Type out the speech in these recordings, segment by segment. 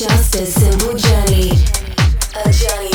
Just a simple journey. A journey.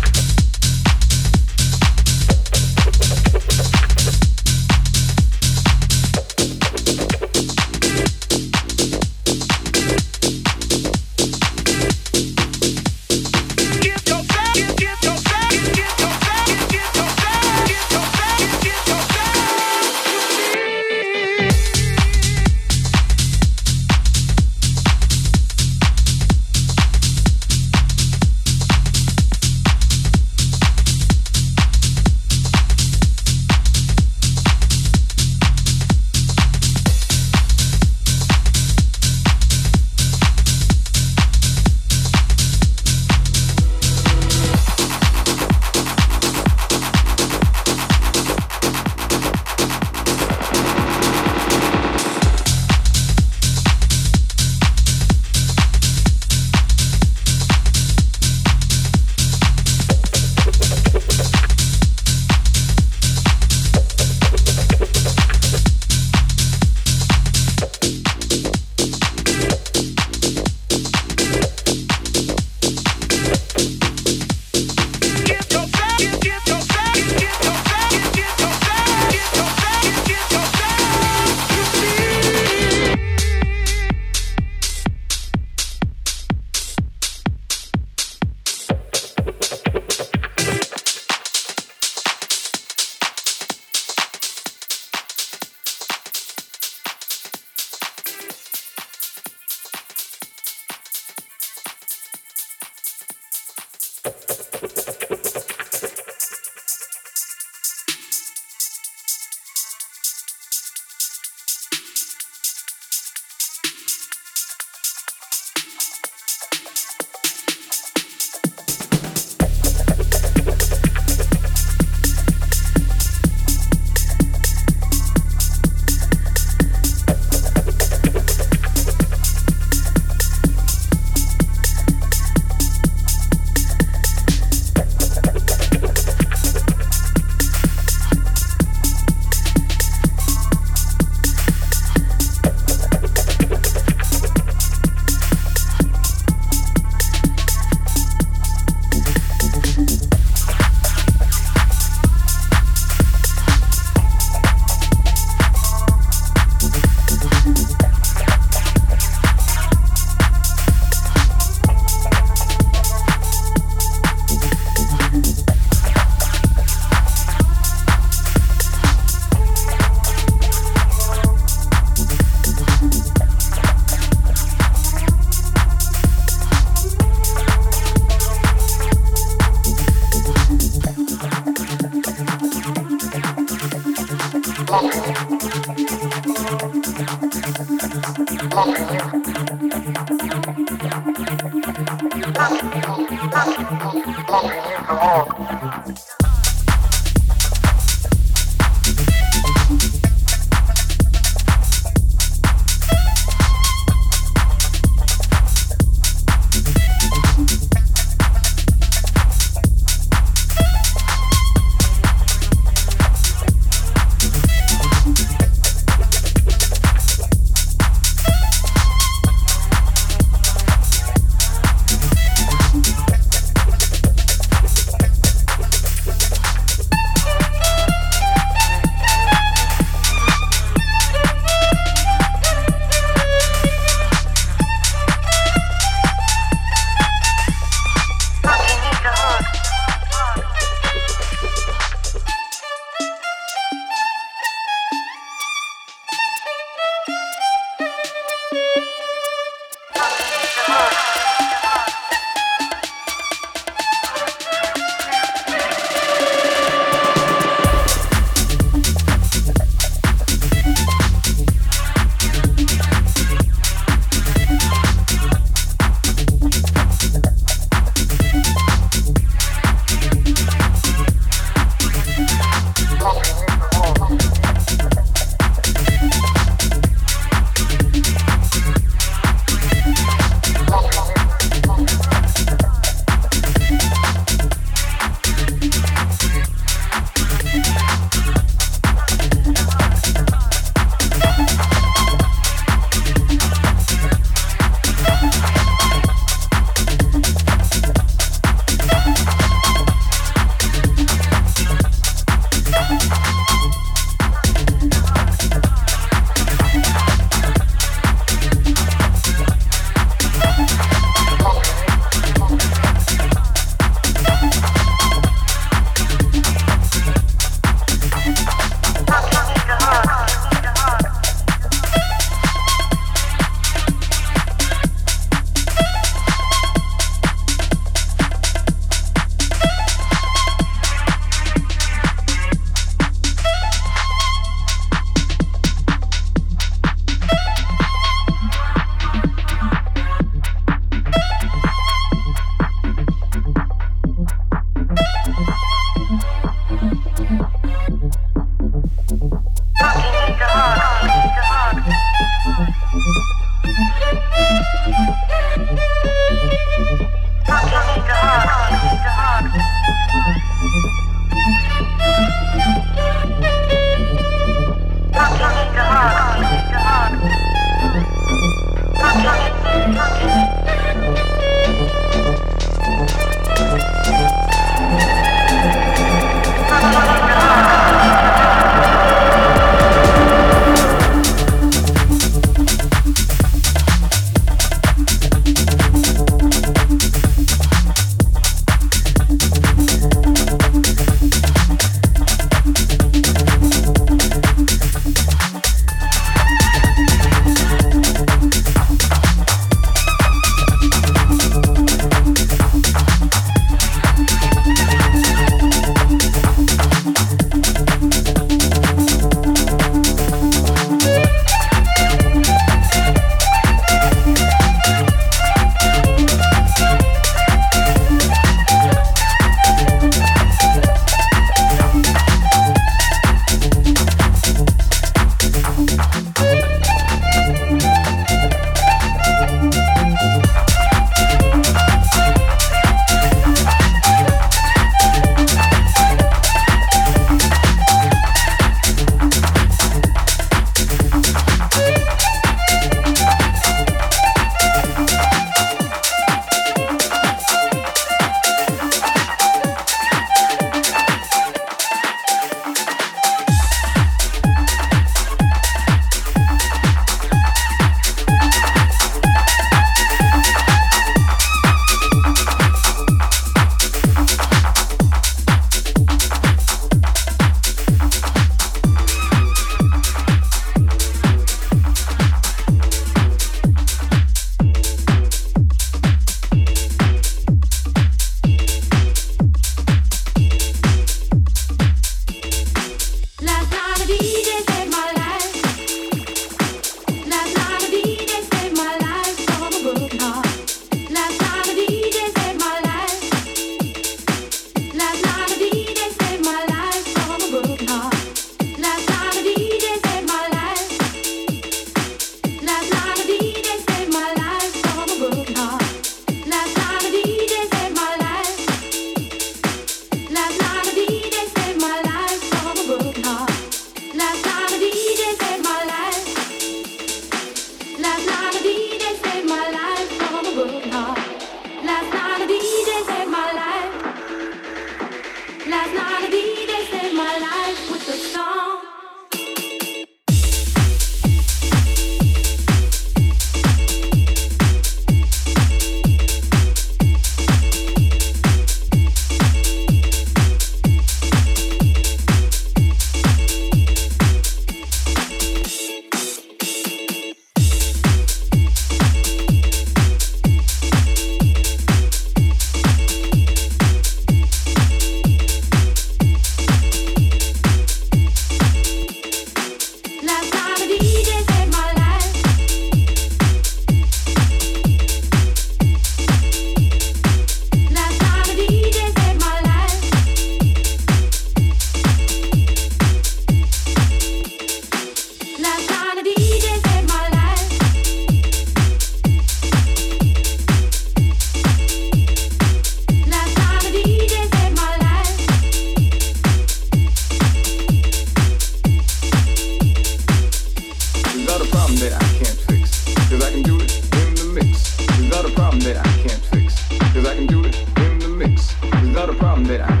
problem that I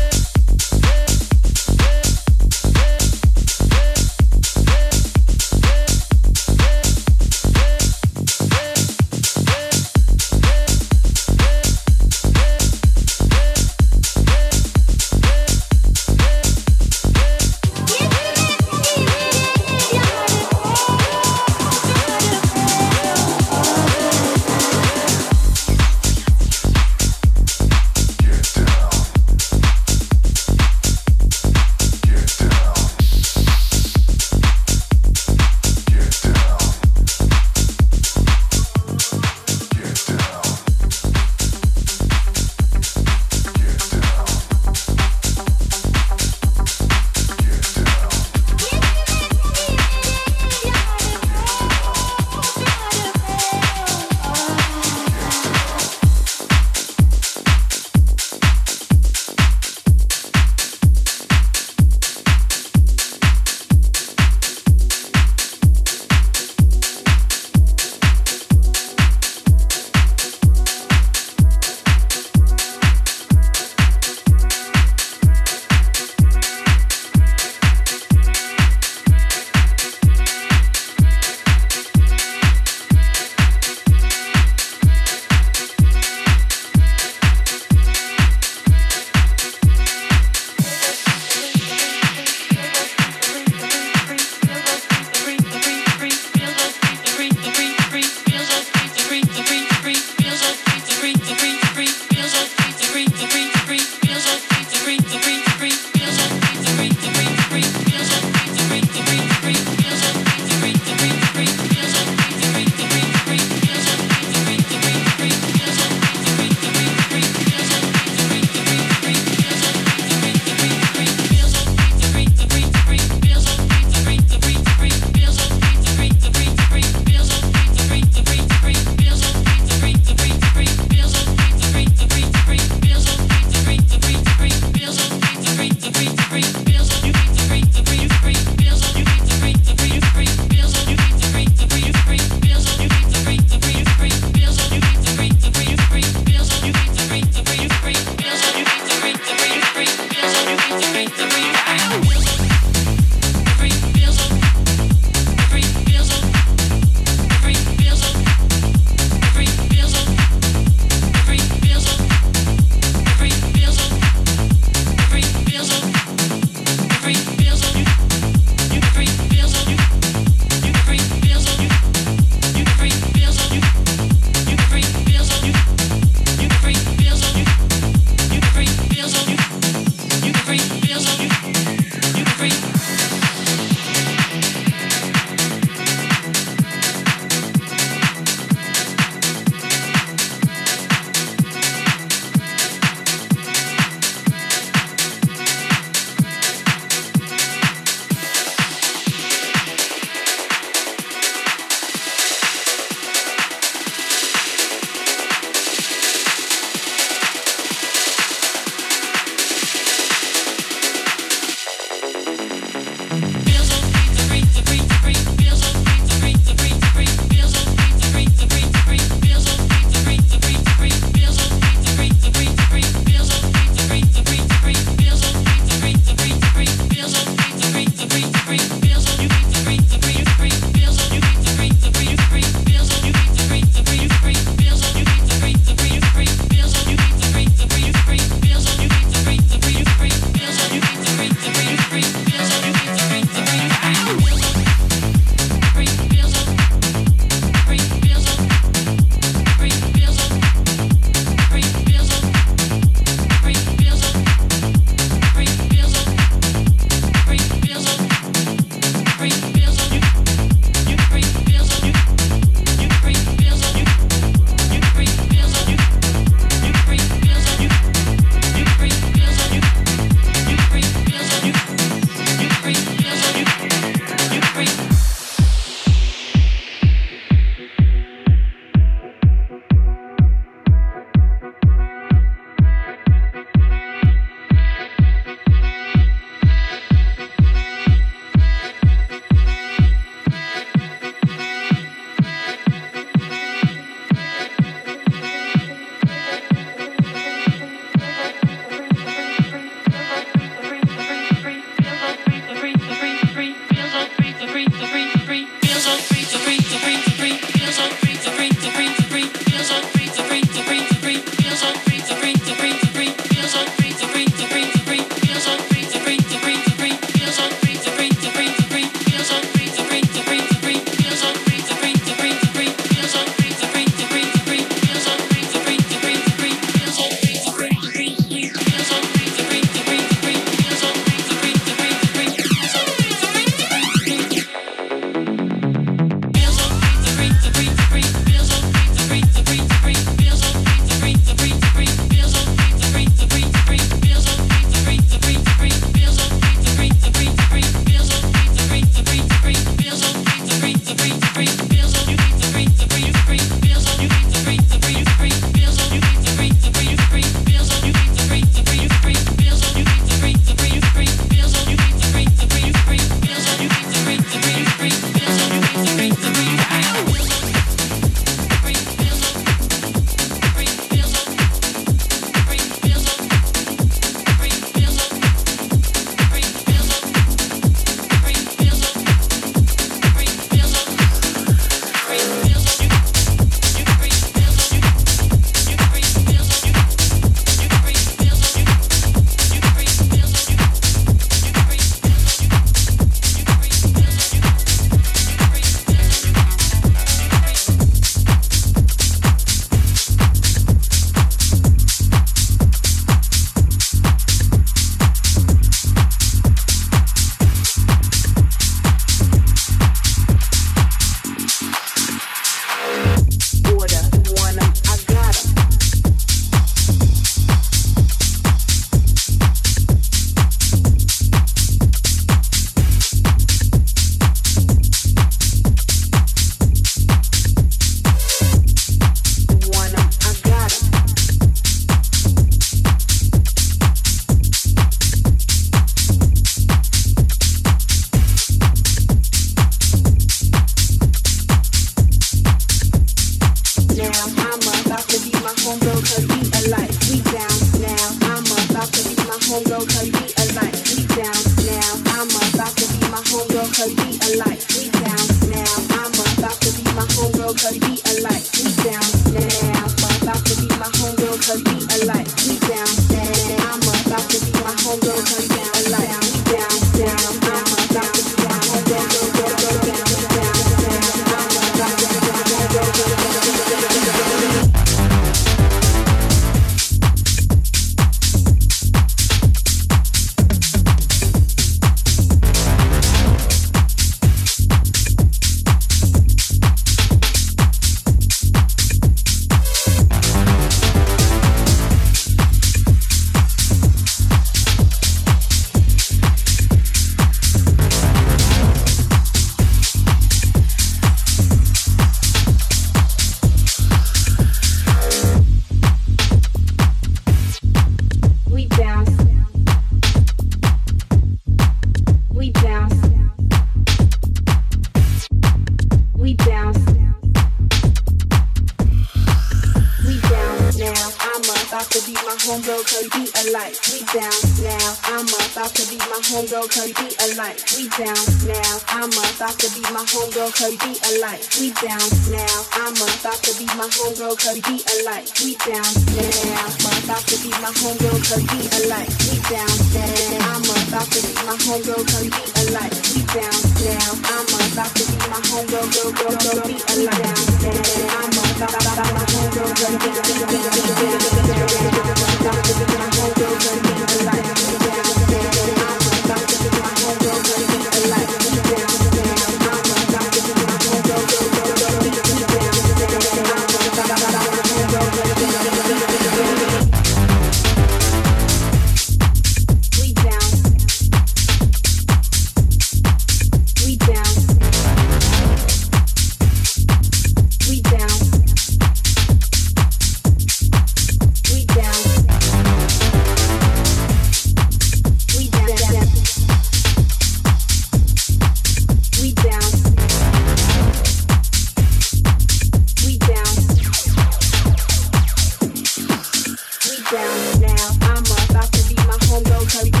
Now. I'm about to be my homegirl,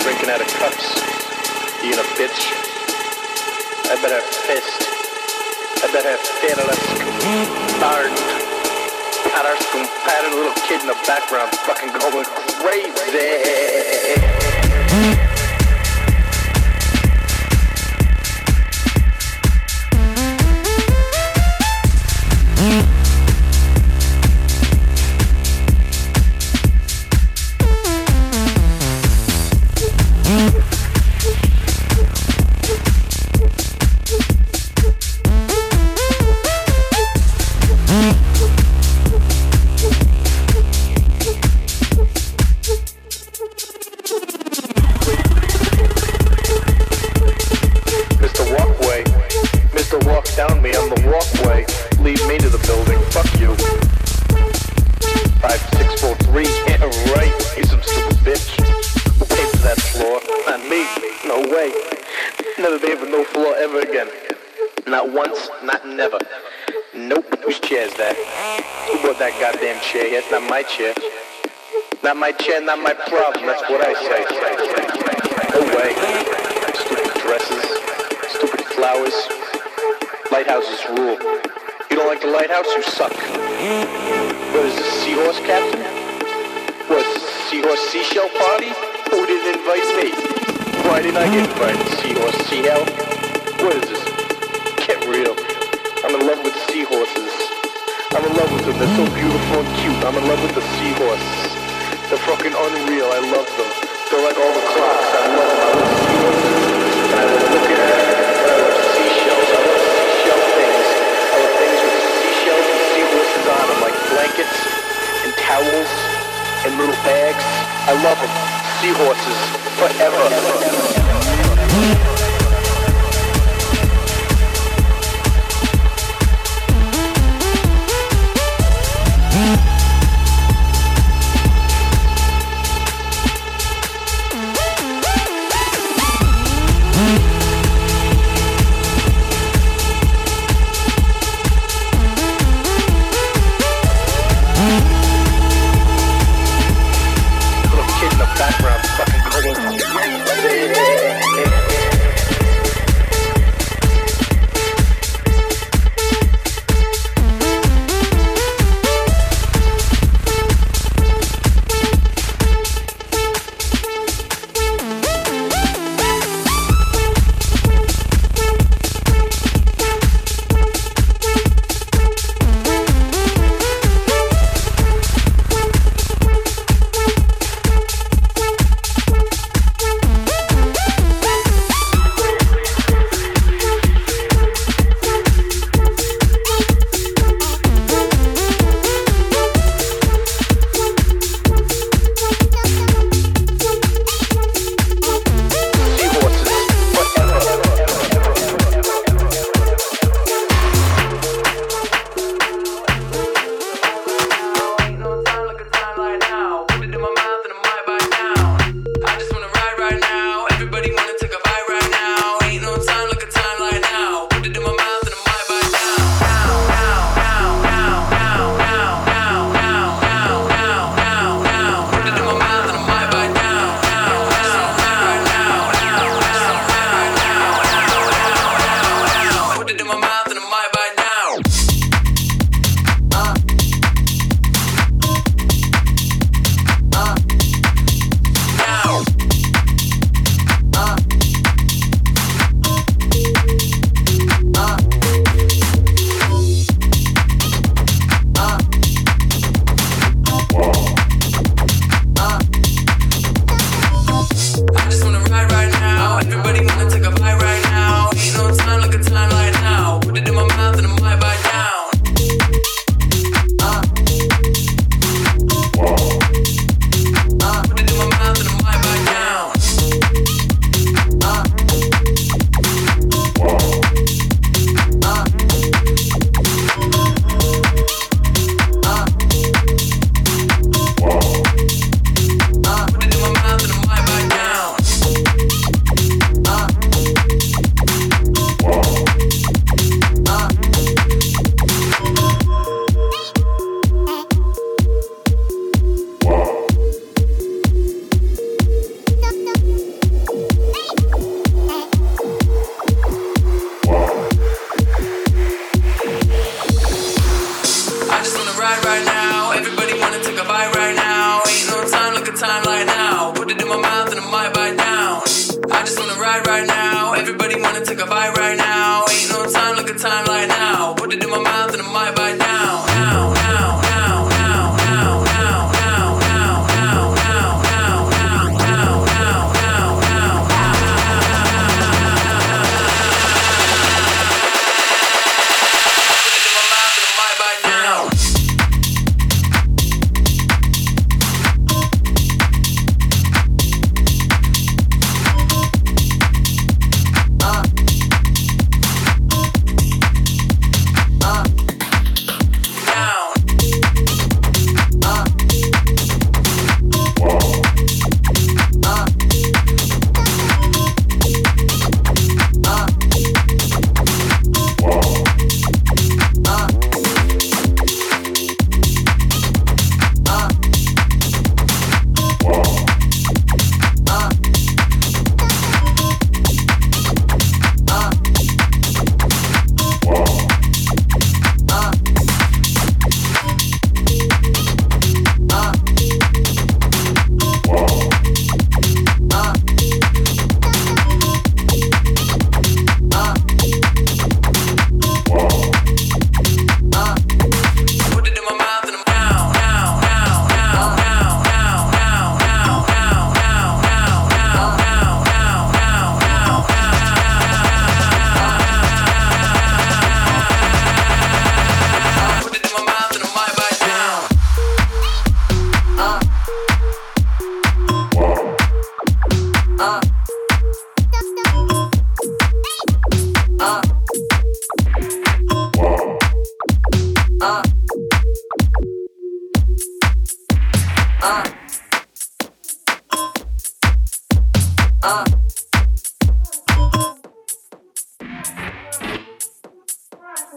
drinking out of cups, being a bitch. I better fist. I better have fearless, barred, patters, little kid in the background fucking going crazy. My love them. Seahorses. Forever.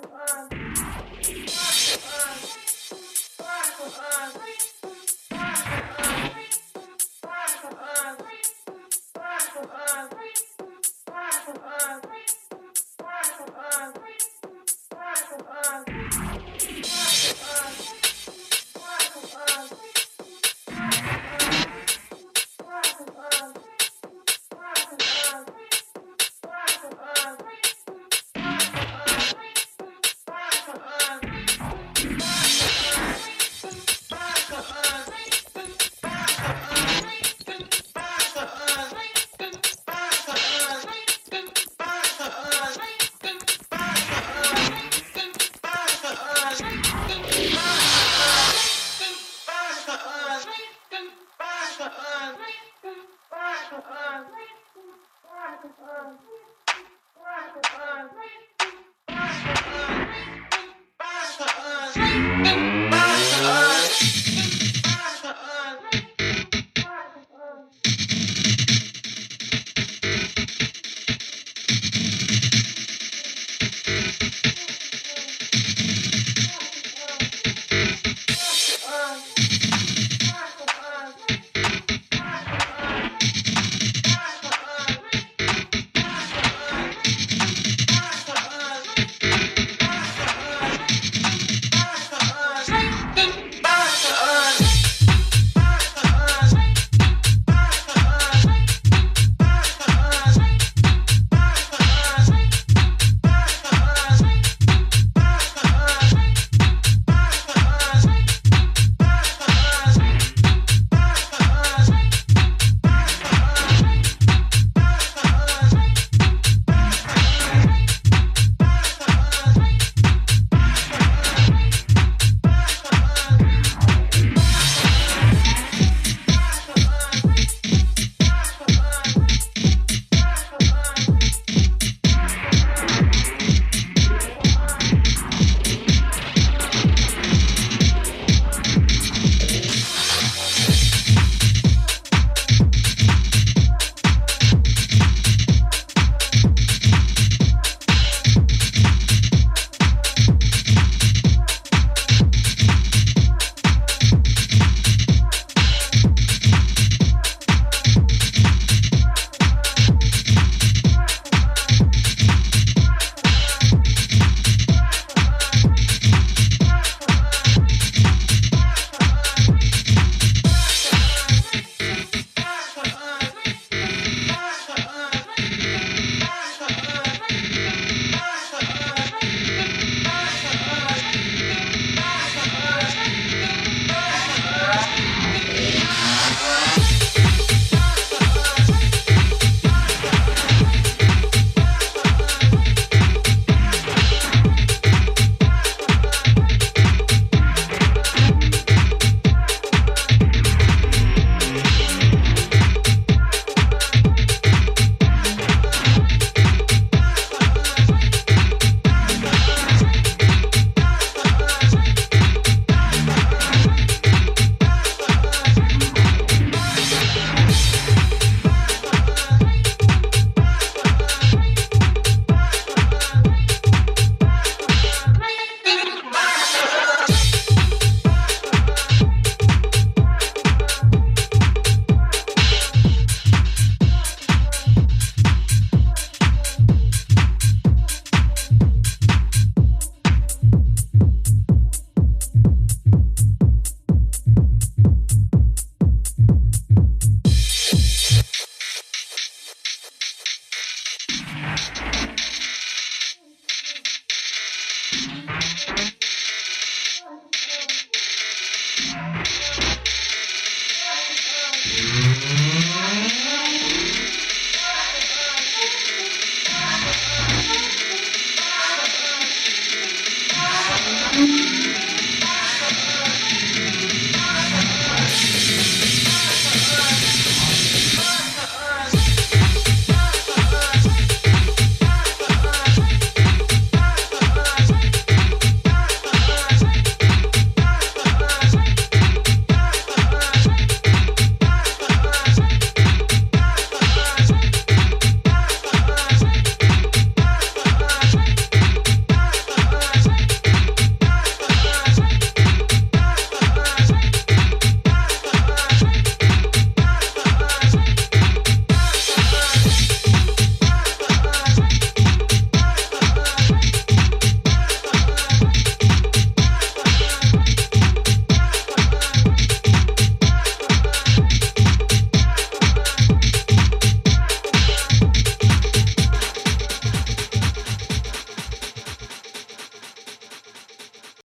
Uh.